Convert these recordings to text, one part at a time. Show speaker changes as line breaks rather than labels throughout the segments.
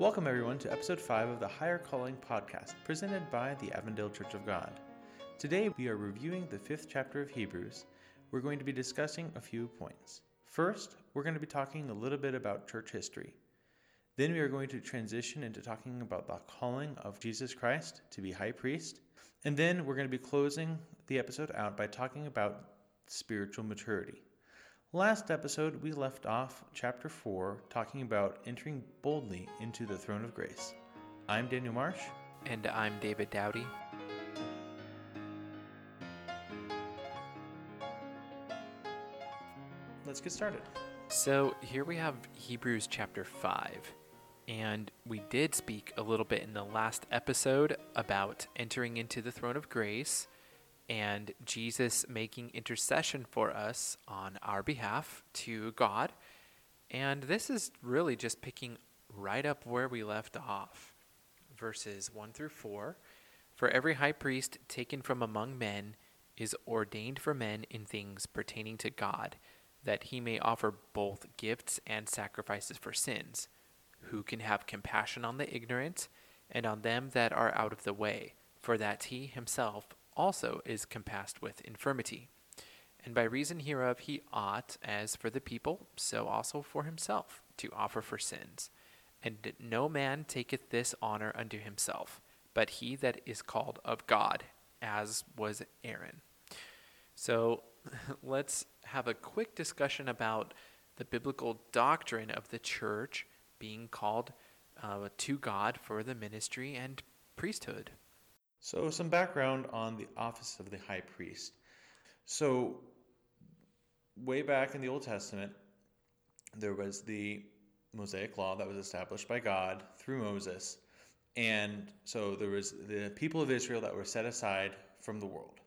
Welcome, everyone, to episode 5 of the Higher Calling podcast, presented by the Avondale Church of God. Today, we are reviewing the fifth chapter of Hebrews. We're going to be discussing a few points. First, we're going to be talking a little bit about church history. Then, we are going to transition into talking about the calling of Jesus Christ to be high priest. And then, we're going to be closing the episode out by talking about spiritual maturity. Last episode, we left off chapter 4 talking about entering boldly into the throne of grace. I'm Daniel Marsh.
And I'm David Dowdy.
Let's get started.
So here we have Hebrews chapter 5. And we did speak a little bit in the last episode about entering into the throne of grace and Jesus making intercession for us on our behalf to God. And this is really just picking right up where we left off. Verses 1 through 4 For every high priest taken from among men is ordained for men in things pertaining to God, that he may offer both gifts and sacrifices for sins, who can have compassion on the ignorant and on them that are out of the way, for that he himself also is compassed with infirmity. And by reason hereof he ought, as for the people, so also for himself, to offer for sins. And no man taketh this honor unto himself, but he that is called of God, as was Aaron. So let's have a quick discussion about the biblical doctrine of the church being called uh, to God for the ministry and priesthood.
So, some background on the office of the high priest. So, way back in the Old Testament, there was the Mosaic law that was established by God through Moses. And so there was the people of Israel that were set aside from the world.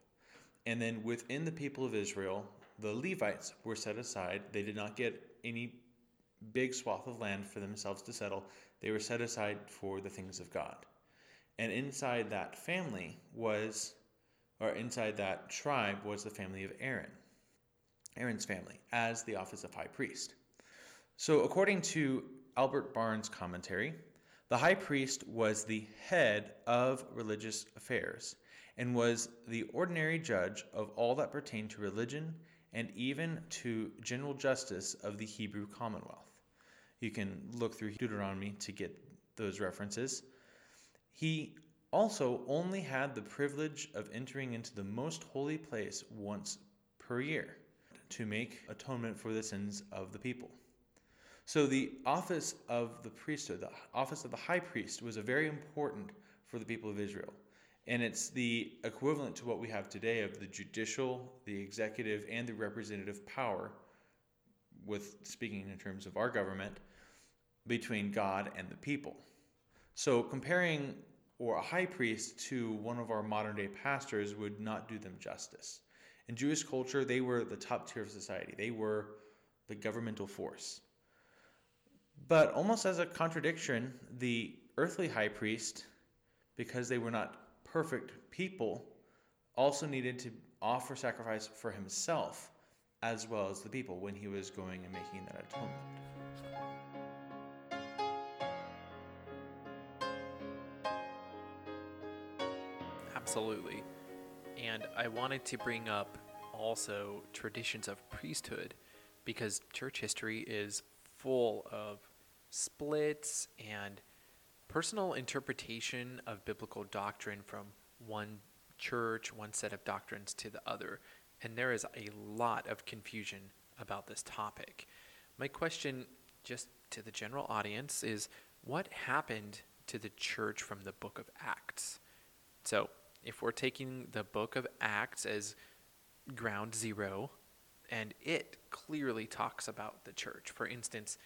And then within the people of Israel, the Levites were set aside. They did not get any big swath of land for themselves to settle, they were set aside for the things of God. And inside that family was, or inside that tribe was the family of Aaron, Aaron's family, as the office of high priest. So, according to Albert Barnes' commentary, the high priest was the head of religious affairs and was the ordinary judge of all that pertained to religion and even to general justice of the Hebrew commonwealth. You can look through Deuteronomy to get those references. He also only had the privilege of entering into the most holy place once per year to make atonement for the sins of the people. So, the office of the priesthood, the office of the high priest, was a very important for the people of Israel. And it's the equivalent to what we have today of the judicial, the executive, and the representative power, with speaking in terms of our government, between God and the people. So comparing or a high priest to one of our modern day pastors would not do them justice. In Jewish culture, they were the top tier of society. They were the governmental force. But almost as a contradiction, the earthly high priest, because they were not perfect people, also needed to offer sacrifice for himself as well as the people when he was going and making that atonement.
Absolutely. And I wanted to bring up also traditions of priesthood because church history is full of splits and personal interpretation of biblical doctrine from one church, one set of doctrines to the other. And there is a lot of confusion about this topic. My question, just to the general audience, is what happened to the church from the book of Acts? So, if we're taking the book of Acts as ground zero, and it clearly talks about the church. For instance,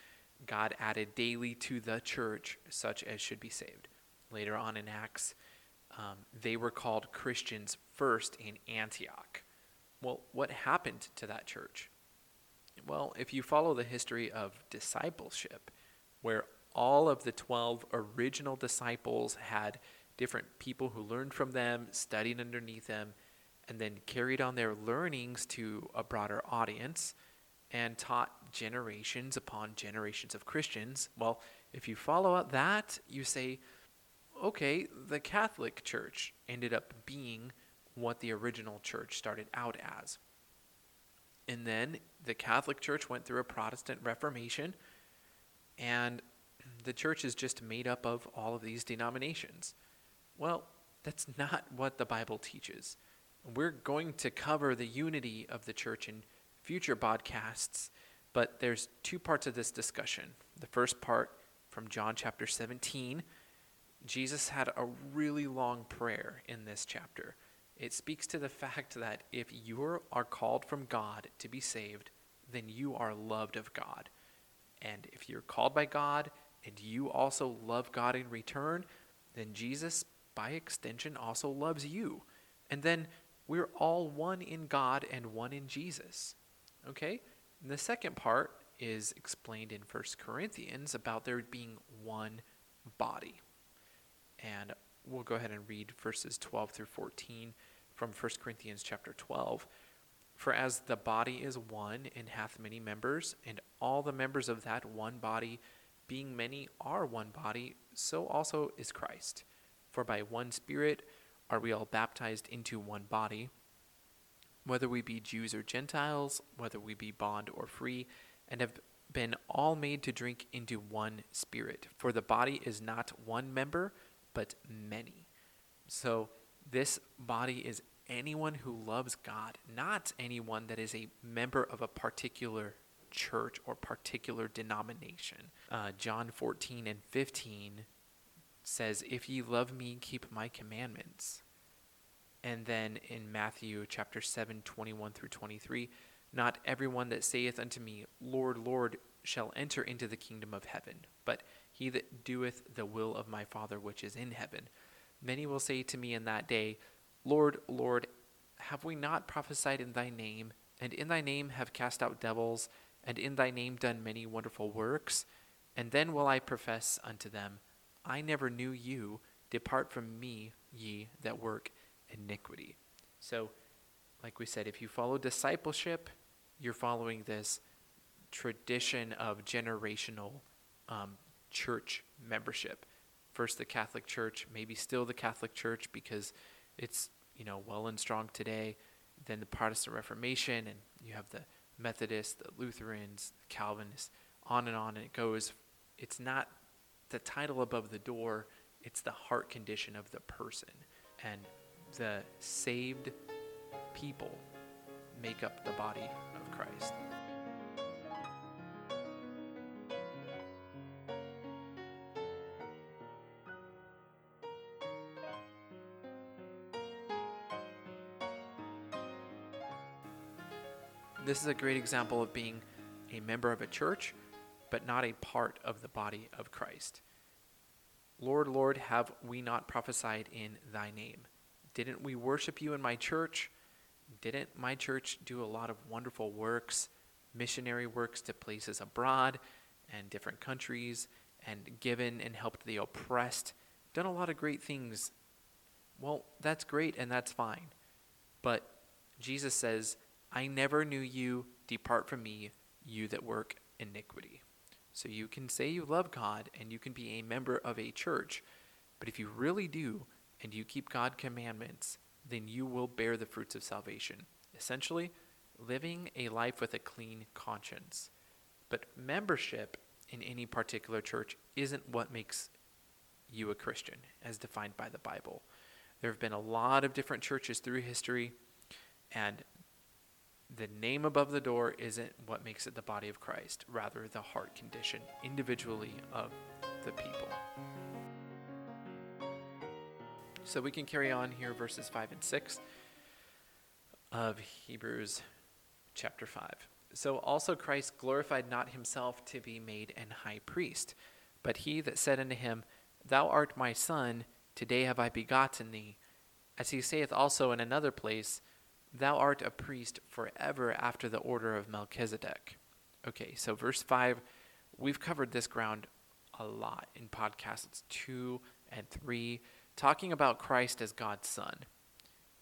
God added daily to the church such as should be saved. Later on in Acts, um, they were called Christians first in Antioch. Well, what happened to that church? Well, if you follow the history of discipleship, where all of the 12 original disciples had different people who learned from them, studied underneath them, and then carried on their learnings to a broader audience. and taught generations upon generations of Christians. Well, if you follow up that, you say, okay, the Catholic Church ended up being what the original church started out as. And then the Catholic Church went through a Protestant Reformation, and the church is just made up of all of these denominations. Well, that's not what the Bible teaches. We're going to cover the unity of the church in future podcasts, but there's two parts of this discussion. The first part from John chapter 17, Jesus had a really long prayer in this chapter. It speaks to the fact that if you are called from God to be saved, then you are loved of God. And if you're called by God and you also love God in return, then Jesus, by extension, also loves you. And then we're all one in God and one in Jesus. Okay? And the second part is explained in 1 Corinthians about there being one body. And we'll go ahead and read verses 12 through 14 from 1 Corinthians chapter 12. For as the body is one and hath many members, and all the members of that one body, being many, are one body, so also is Christ. For by one Spirit are we all baptized into one body, whether we be Jews or Gentiles, whether we be bond or free, and have been all made to drink into one Spirit. For the body is not one member, but many. So this body is anyone who loves God, not anyone that is a member of a particular church or particular denomination. Uh, John 14 and 15 says, If ye love me, keep my commandments. And then in Matthew chapter 7, 21 through 23, not everyone that saith unto me, Lord, Lord, shall enter into the kingdom of heaven, but he that doeth the will of my Father which is in heaven. Many will say to me in that day, Lord, Lord, have we not prophesied in thy name, and in thy name have cast out devils, and in thy name done many wonderful works? And then will I profess unto them, I never knew you. Depart from me, ye that work iniquity. So, like we said, if you follow discipleship, you're following this tradition of generational um, church membership. First, the Catholic Church, maybe still the Catholic Church because it's you know well and strong today. Then the Protestant Reformation, and you have the Methodists, the Lutherans, the Calvinists, on and on, and it goes. It's not the title above the door; it's the heart condition of the person, and the saved people make up the body of Christ. This is a great example of being a member of a church, but not a part of the body of Christ. Lord, Lord, have we not prophesied in thy name? Didn't we worship you in my church? Didn't my church do a lot of wonderful works, missionary works to places abroad and different countries, and given and helped the oppressed? Done a lot of great things. Well, that's great and that's fine. But Jesus says, I never knew you. Depart from me, you that work iniquity. So you can say you love God and you can be a member of a church, but if you really do and you keep God's commandments, then you will bear the fruits of salvation. Essentially, living a life with a clean conscience. But membership in any particular church isn't what makes you a Christian, as defined by the Bible. There have been a lot of different churches through history, and the name above the door isn't what makes it the body of Christ, rather, the heart condition individually of the people. So we can carry on here, verses 5 and 6 of Hebrews chapter 5. So also Christ glorified not himself to be made an high priest, but he that said unto him, Thou art my son, today have I begotten thee. As he saith also in another place, Thou art a priest forever after the order of Melchizedek. Okay, so verse 5, we've covered this ground a lot in podcasts 2 and 3, talking about Christ as God's Son.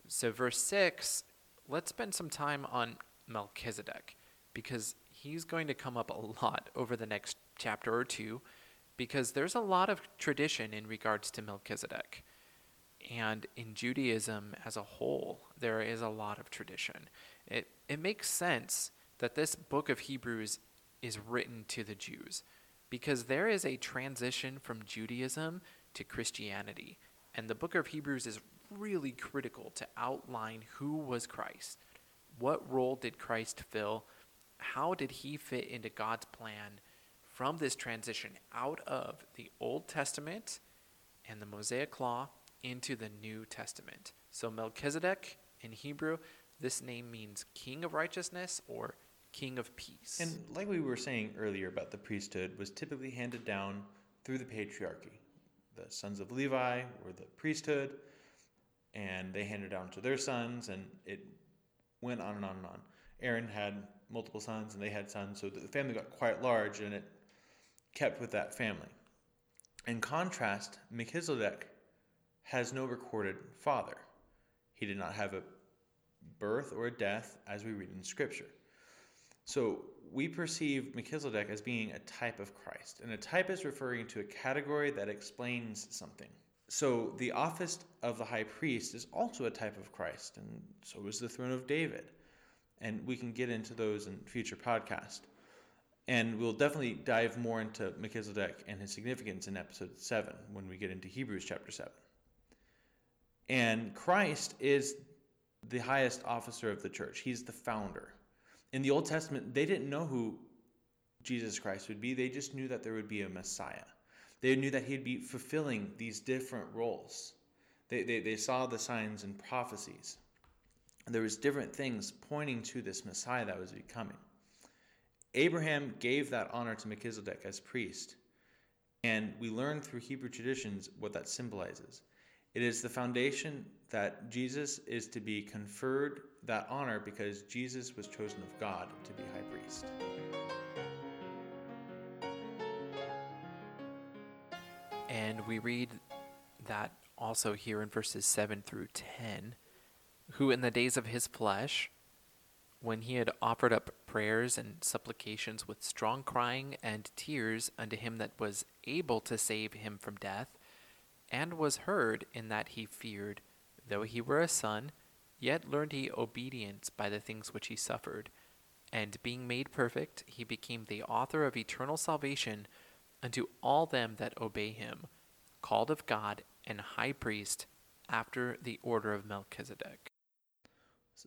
So, verse 6, let's spend some time on Melchizedek because he's going to come up a lot over the next chapter or two because there's a lot of tradition in regards to Melchizedek. And in Judaism as a whole, there is a lot of tradition. It, it makes sense that this book of Hebrews is written to the Jews because there is a transition from Judaism to Christianity. And the book of Hebrews is really critical to outline who was Christ. What role did Christ fill? How did he fit into God's plan from this transition out of the Old Testament and the Mosaic Law into the New Testament? So, Melchizedek in Hebrew, this name means king of righteousness or king of peace.
And like we were saying earlier about the priesthood, was typically handed down through the patriarchy. The sons of Levi were the priesthood, and they handed down to their sons, and it went on and on and on. Aaron had multiple sons, and they had sons, so the family got quite large, and it kept with that family. In contrast, Melchizedek has no recorded father. He did not have a birth or a death as we read in Scripture. So we perceive Melchizedek as being a type of Christ, and a type is referring to a category that explains something. So the office of the high priest is also a type of Christ, and so is the throne of David. And we can get into those in future podcast. And we'll definitely dive more into Melchizedek and his significance in episode 7 when we get into Hebrews chapter 7. And Christ is the highest officer of the church. He's the founder. In the Old Testament, they didn't know who Jesus Christ would be. They just knew that there would be a Messiah. They knew that he'd be fulfilling these different roles. They, they, they saw the signs and prophecies. There was different things pointing to this Messiah that was becoming. Abraham gave that honor to Melchizedek as priest. And we learn through Hebrew traditions what that symbolizes. It is the foundation that Jesus is to be conferred that honor because Jesus was chosen of God to be high priest.
And we read that also here in verses 7 through 10 who in the days of his flesh, when he had offered up prayers and supplications with strong crying and tears unto him that was able to save him from death, and was heard in that he feared, though he were a son, yet learned he obedience by the things which he suffered. And being made perfect, he became the author of eternal salvation unto all them that obey him, called of God and high priest after the order of Melchizedek.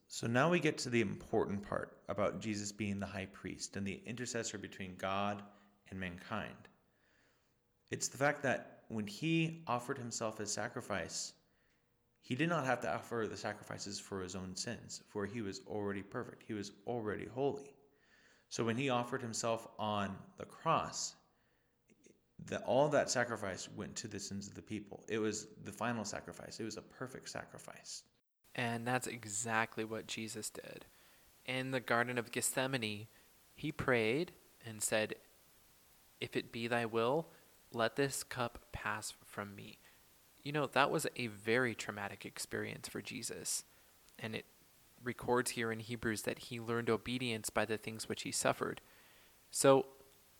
So now we get to the important part about Jesus being the high priest and the intercessor between God and mankind. It's the fact that when he offered himself as sacrifice, he did not have to offer the sacrifices for his own sins, for he was already perfect. He was already holy. So when he offered himself on the cross, the, all that sacrifice went to the sins of the people. It was the final sacrifice. It was a perfect sacrifice.
And that's exactly what Jesus did. In the Garden of Gethsemane, he prayed and said, If it be thy will, let this cup pass from me. You know, that was a very traumatic experience for Jesus. And it records here in Hebrews that he learned obedience by the things which he suffered. So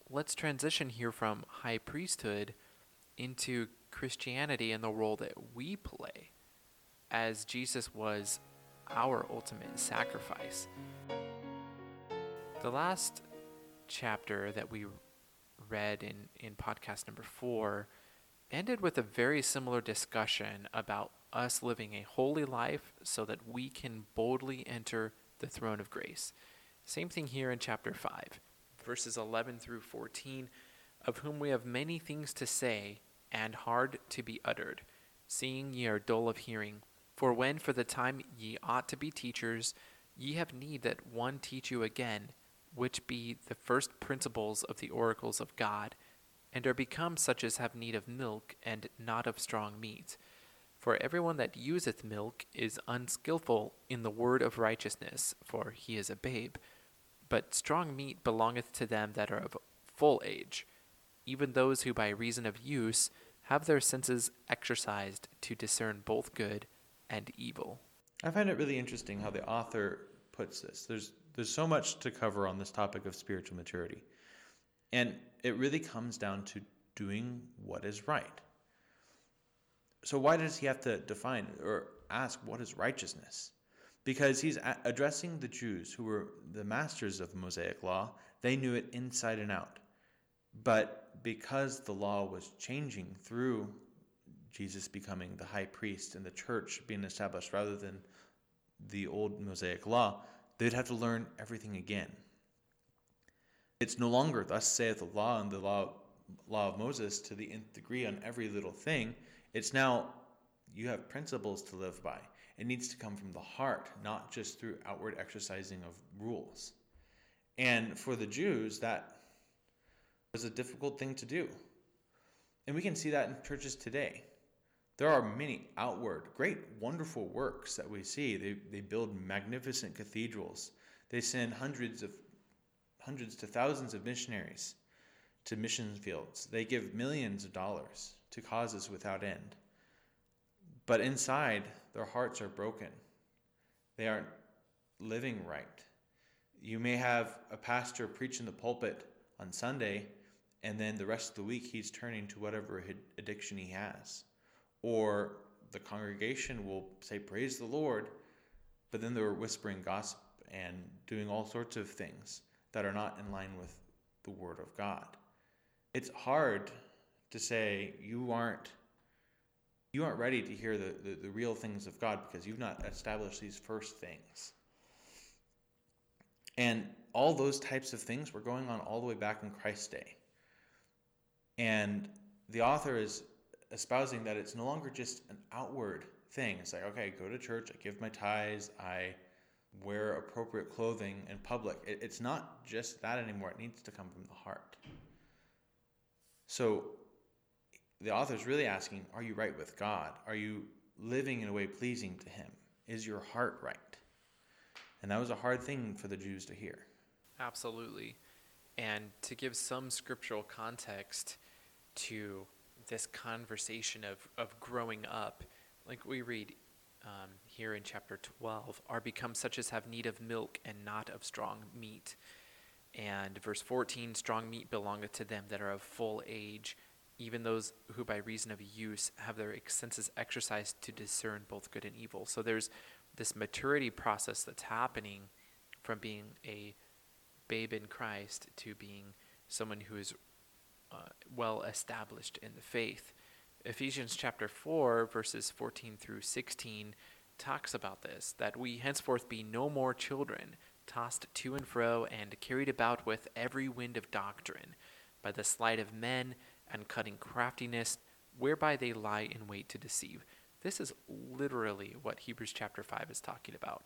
let's transition here from high priesthood into Christianity and the role that we play as Jesus was our ultimate sacrifice. The last chapter that we read in, in podcast number four ended with a very similar discussion about us living a holy life so that we can boldly enter the throne of grace. Same thing here in chapter 5, verses 11 through 14, of whom we have many things to say and hard to be uttered, seeing ye are dull of hearing. For when for the time ye ought to be teachers, ye have need that one teach you again which be the first principles of the oracles of God, and are become such as have need of milk, and not of strong meat. For everyone that useth milk is unskilful in the word of righteousness, for he is a babe. But strong meat belongeth to them that are of full age, even those who by reason of use have their senses exercised to discern both good and evil.
I find it really interesting how the author puts this. There's there's so much to cover on this topic of spiritual maturity. And it really comes down to doing what is right. So why does he have to define or ask what is righteousness? Because he's addressing the Jews who were the masters of the Mosaic law. They knew it inside and out. But because the law was changing through Jesus becoming the high priest and the church being established rather than the old Mosaic law, they'd have to learn everything again. It's no longer, thus saith the law and the law, law of Moses to the nth degree on every little thing. It's now you have principles to live by. It needs to come from the heart, not just through outward exercising of rules. And for the Jews, that was a difficult thing to do. And we can see that in churches today. There are many outward, great, wonderful works that we see. They, they build magnificent cathedrals. They send hundreds of hundreds to thousands of missionaries to mission fields. They give millions of dollars to causes without end. But inside, their hearts are broken. They aren't living right. You may have a pastor preach in the pulpit on Sunday, and then the rest of the week he's turning to whatever addiction he has or the congregation will say, Praise the Lord, but then they're whispering gossip and doing all sorts of things that are not in line with the Word of God. It's hard to say you aren't you aren't ready to hear the, the, the real things of God because you've not established these first things. And all those types of things were going on all the way back in Christ's day. And the author is espousing that it's no longer just an outward thing. It's like, okay, I go to church, I give my tithes, I wear appropriate clothing in public. It, it's not just that anymore. It needs to come from the heart. So the author is really asking, are you right with God? Are you living in a way pleasing to Him? Is your heart right? And that was a hard thing for the Jews to hear.
Absolutely. And to give some scriptural context to this conversation of, of growing up, like we read um, here in chapter 12, are become such as have need of milk and not of strong meat. And verse 14, strong meat belongeth to them that are of full age, even those who by reason of use have their senses exercised to discern both good and evil. So there's this maturity process that's happening from being a babe in Christ to being someone who is uh, well established in the faith. Ephesians chapter 4, verses 14 through 16, talks about this that we henceforth be no more children, tossed to and fro and carried about with every wind of doctrine, by the sleight of men and cutting craftiness, whereby they lie in wait to deceive. This is literally what Hebrews chapter 5 is talking about.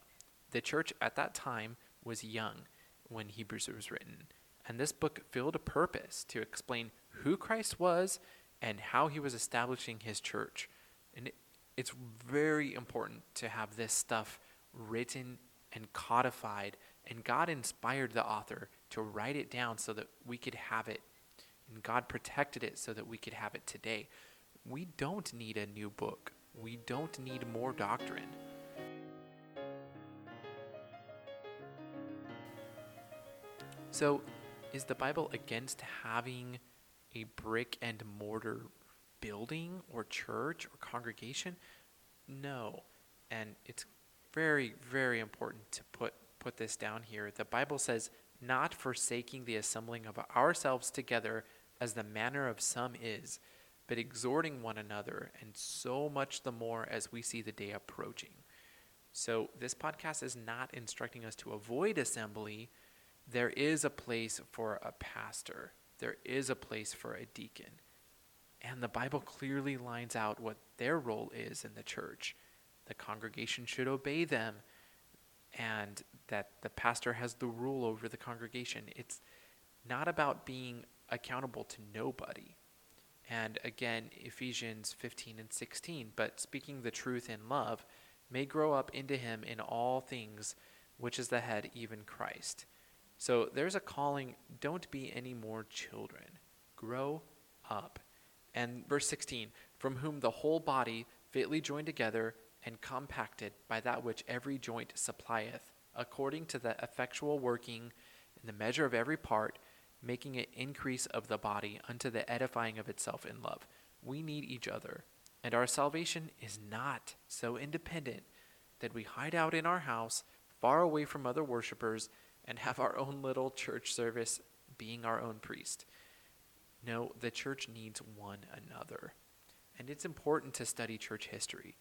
The church at that time was young when Hebrews was written. And this book filled a purpose to explain who Christ was and how he was establishing his church. And it, it's very important to have this stuff written and codified. And God inspired the author to write it down so that we could have it. And God protected it so that we could have it today. We don't need a new book, we don't need more doctrine. So, is the Bible against having a brick and mortar building or church or congregation? No. And it's very, very important to put, put this down here. The Bible says, not forsaking the assembling of ourselves together as the manner of some is, but exhorting one another, and so much the more as we see the day approaching. So, this podcast is not instructing us to avoid assembly there is a place for a pastor, there is a place for a deacon. And the Bible clearly lines out what their role is in the church. The congregation should obey them, and that the pastor has the rule over the congregation. It's not about being accountable to nobody. And again, Ephesians 15 and 16, but speaking the truth in love may grow up into him in all things, which is the head, even Christ. So there's a calling don't be any more children, grow up. And verse 16, from whom the whole body fitly joined together and compacted by that which every joint supplieth, according to the effectual working in the measure of every part, making it increase of the body unto the edifying of itself in love. We need each other, and our salvation is not so independent that we hide out in our house, far away from other worshippers, and have our own little church service being our own priest. No, the church needs one another. And it's important to study church history.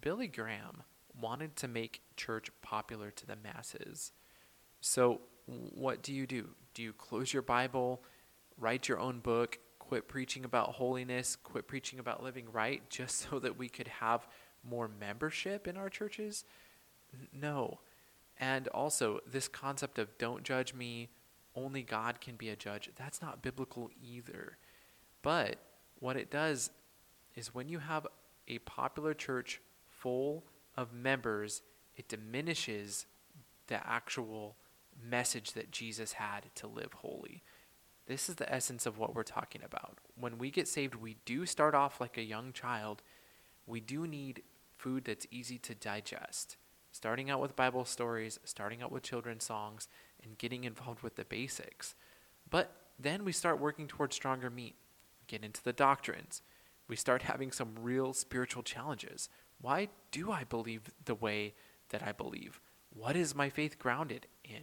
Billy Graham wanted to make church popular to the masses. So, what do you do? Do you close your Bible, write your own book, quit preaching about holiness, quit preaching about living right just so that we could have more membership in our churches? No. And also, this concept of don't judge me, only God can be a judge, that's not biblical either. But what it does is when you have a popular church full of members, it diminishes the actual message that Jesus had to live holy. This is the essence of what we're talking about. When we get saved, we do start off like a young child. We do need food that's easy to digest. Starting out with Bible stories, starting out with children's songs, and getting involved with the basics. But then we start working towards stronger meat, get into the doctrines. We start having some real spiritual challenges. Why do I believe the way that I believe? What is my faith grounded in?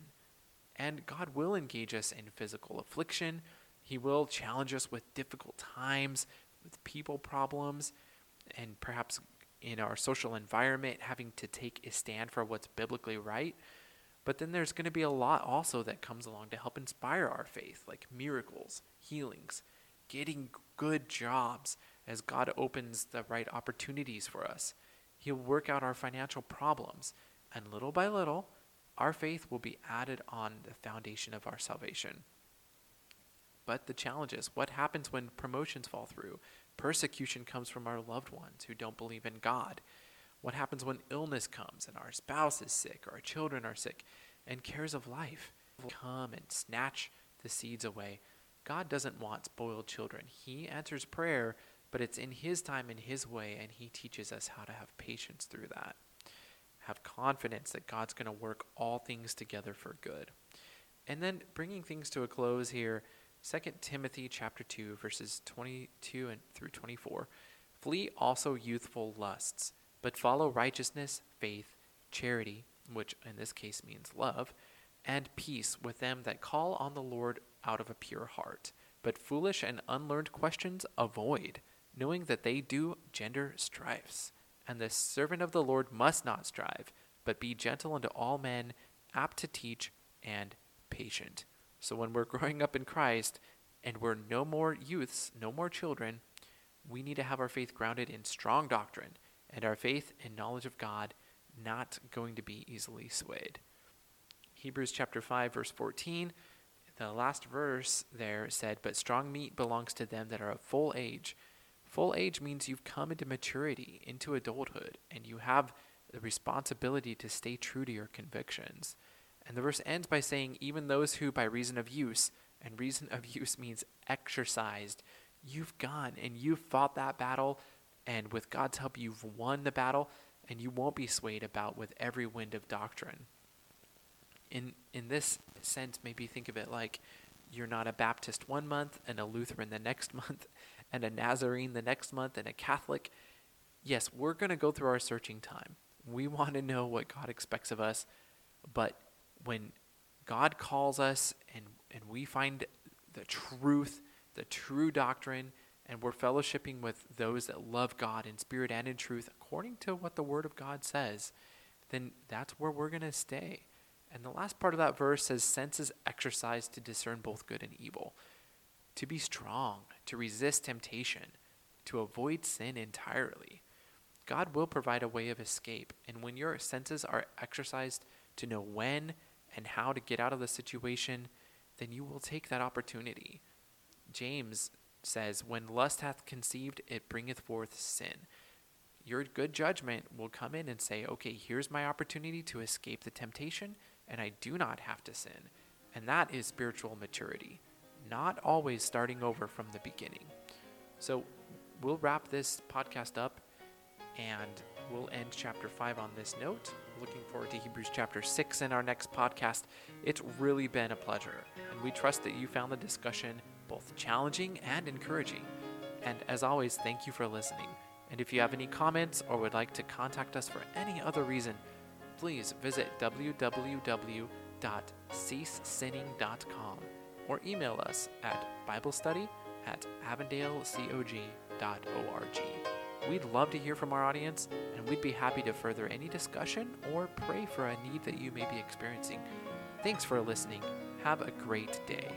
And God will engage us in physical affliction. He will challenge us with difficult times, with people problems, and perhaps in our social environment, having to take a stand for what's biblically right. But then there's going to be a lot also that comes along to help inspire our faith, like miracles, healings, getting good jobs as God opens the right opportunities for us. He'll work out our financial problems, and little by little, our faith will be added on the foundation of our salvation. But the challenge is what happens when promotions fall through? Persecution comes from our loved ones who don't believe in God. What happens when illness comes and our spouse is sick or our children are sick and cares of life come and snatch the seeds away? God doesn't want spoiled children. He answers prayer, but it's in His time in His way, and He teaches us how to have patience through that. Have confidence that God's going to work all things together for good. And then bringing things to a close here, 2 Timothy chapter 2 verses 22 and through 24. Flee also youthful lusts but follow righteousness, faith, charity, which in this case means love, and peace with them that call on the Lord out of a pure heart. But foolish and unlearned questions avoid, knowing that they do gender strifes. And the servant of the Lord must not strive, but be gentle unto all men, apt to teach, and patient. So when we're growing up in Christ and we're no more youths, no more children, we need to have our faith grounded in strong doctrine and our faith and knowledge of God not going to be easily swayed. Hebrews chapter 5 verse 14 the last verse there said but strong meat belongs to them that are of full age full age means you've come into maturity into adulthood and you have the responsibility to stay true to your convictions and the verse ends by saying even those who by reason of use and reason of use means exercised you've gone and you've fought that battle and with God's help, you've won the battle, and you won't be swayed about with every wind of doctrine. In, in this sense, maybe think of it like you're not a Baptist one month, and a Lutheran the next month, and a Nazarene the next month, and a Catholic. Yes, we're going to go through our searching time. We want to know what God expects of us, but when God calls us and, and we find the truth, the true doctrine, and we're fellowshipping with those that love God in spirit and in truth according to what the Word of God says, then that's where we're going to stay. And the last part of that verse says, senses exercised to discern both good and evil, to be strong, to resist temptation, to avoid sin entirely. God will provide a way of escape. And when your senses are exercised to know when and how to get out of the situation, then you will take that opportunity. James says, When lust hath conceived, it bringeth forth sin. Your good judgment will come in and say, Okay, here's my opportunity to escape the temptation, and I do not have to sin. And that is spiritual maturity, not always starting over from the beginning. So we'll wrap this podcast up, and we'll end chapter 5 on this note. Looking forward to Hebrews chapter 6 in our next podcast. It's really been a pleasure, and we trust that you found the discussion both challenging and encouraging. And as always, thank you for listening. And if you have any comments or would like to contact us for any other reason, please visit www.ceasesinning.com or email us at biblestudy at avondalecog.org. We'd love to hear from our audience, and we'd be happy to further any discussion or pray for a need that you may be experiencing. Thanks for listening. Have a great day.